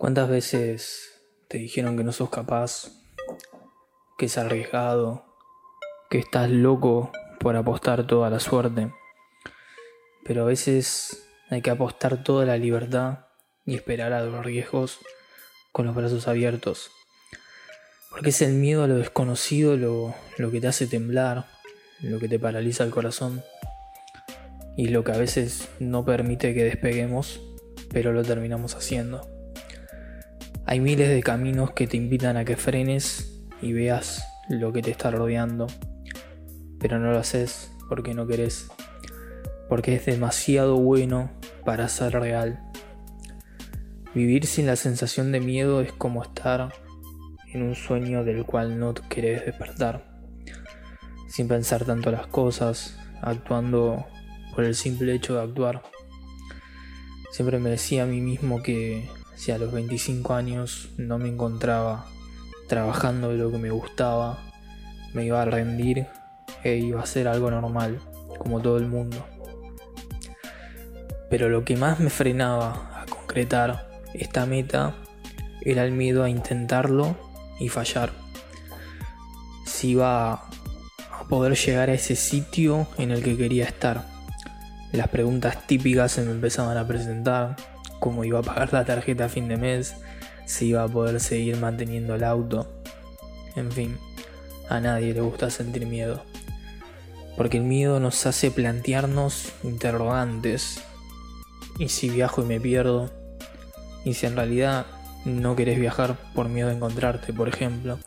¿Cuántas veces te dijeron que no sos capaz, que es arriesgado, que estás loco por apostar toda la suerte? Pero a veces hay que apostar toda la libertad y esperar a los riesgos con los brazos abiertos. Porque es el miedo a lo desconocido lo, lo que te hace temblar, lo que te paraliza el corazón y lo que a veces no permite que despeguemos, pero lo terminamos haciendo. Hay miles de caminos que te invitan a que frenes y veas lo que te está rodeando, pero no lo haces porque no querés, porque es demasiado bueno para ser real. Vivir sin la sensación de miedo es como estar en un sueño del cual no querés despertar, sin pensar tanto las cosas, actuando por el simple hecho de actuar. Siempre me decía a mí mismo que si a los 25 años no me encontraba trabajando de lo que me gustaba, me iba a rendir e iba a ser algo normal, como todo el mundo. Pero lo que más me frenaba a concretar esta meta era el miedo a intentarlo y fallar. Si iba a poder llegar a ese sitio en el que quería estar. Las preguntas típicas se me empezaban a presentar, cómo iba a pagar la tarjeta a fin de mes, si iba a poder seguir manteniendo el auto. En fin, a nadie le gusta sentir miedo. Porque el miedo nos hace plantearnos interrogantes. ¿Y si viajo y me pierdo? ¿Y si en realidad no querés viajar por miedo a encontrarte, por ejemplo?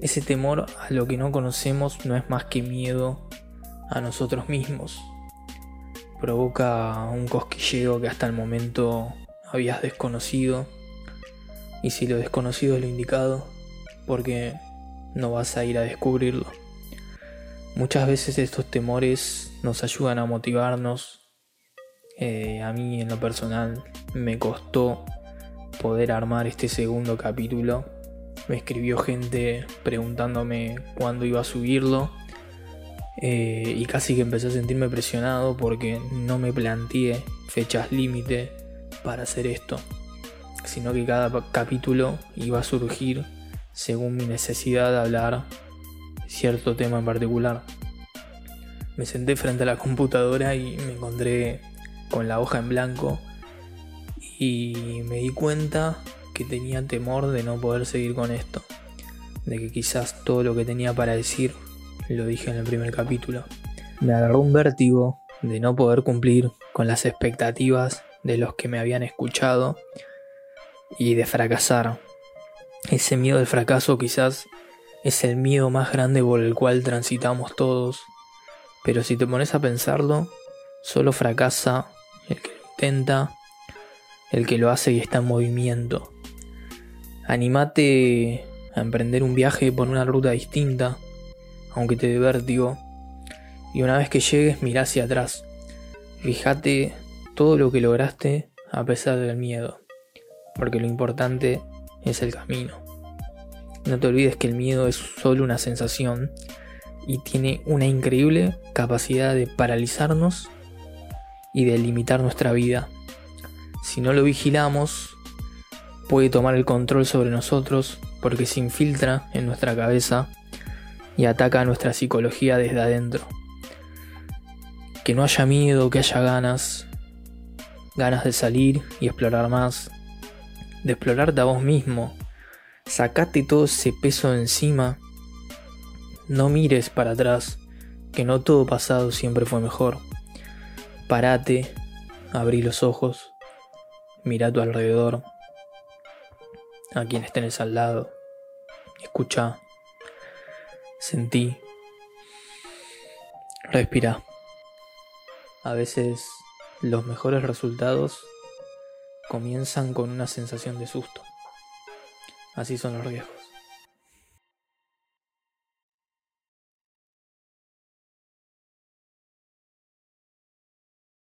Ese temor a lo que no conocemos no es más que miedo a nosotros mismos provoca un cosquilleo que hasta el momento habías desconocido. Y si lo desconocido es lo indicado, porque no vas a ir a descubrirlo. Muchas veces estos temores nos ayudan a motivarnos. Eh, a mí en lo personal me costó poder armar este segundo capítulo. Me escribió gente preguntándome cuándo iba a subirlo eh, y casi que empecé a sentirme presionado porque no me planteé fechas límite para hacer esto, sino que cada capítulo iba a surgir según mi necesidad de hablar cierto tema en particular. Me senté frente a la computadora y me encontré con la hoja en blanco y me di cuenta que tenía temor de no poder seguir con esto, de que quizás todo lo que tenía para decir lo dije en el primer capítulo. Me agarró un vértigo de no poder cumplir con las expectativas de los que me habían escuchado y de fracasar. Ese miedo del fracaso quizás es el miedo más grande por el cual transitamos todos, pero si te pones a pensarlo, solo fracasa el que lo intenta, el que lo hace y está en movimiento. Animate a emprender un viaje por una ruta distinta, aunque te dé. Y una vez que llegues, mira hacia atrás. Fíjate todo lo que lograste a pesar del miedo, porque lo importante es el camino. No te olvides que el miedo es solo una sensación y tiene una increíble capacidad de paralizarnos y de limitar nuestra vida. Si no lo vigilamos, puede tomar el control sobre nosotros porque se infiltra en nuestra cabeza y ataca a nuestra psicología desde adentro. Que no haya miedo, que haya ganas, ganas de salir y explorar más, de explorarte a vos mismo, sacate todo ese peso de encima, no mires para atrás, que no todo pasado siempre fue mejor. Parate, abrí los ojos, mira a tu alrededor, a quienes tenés al lado, escucha Sentí. Respira. A veces los mejores resultados comienzan con una sensación de susto. Así son los riesgos.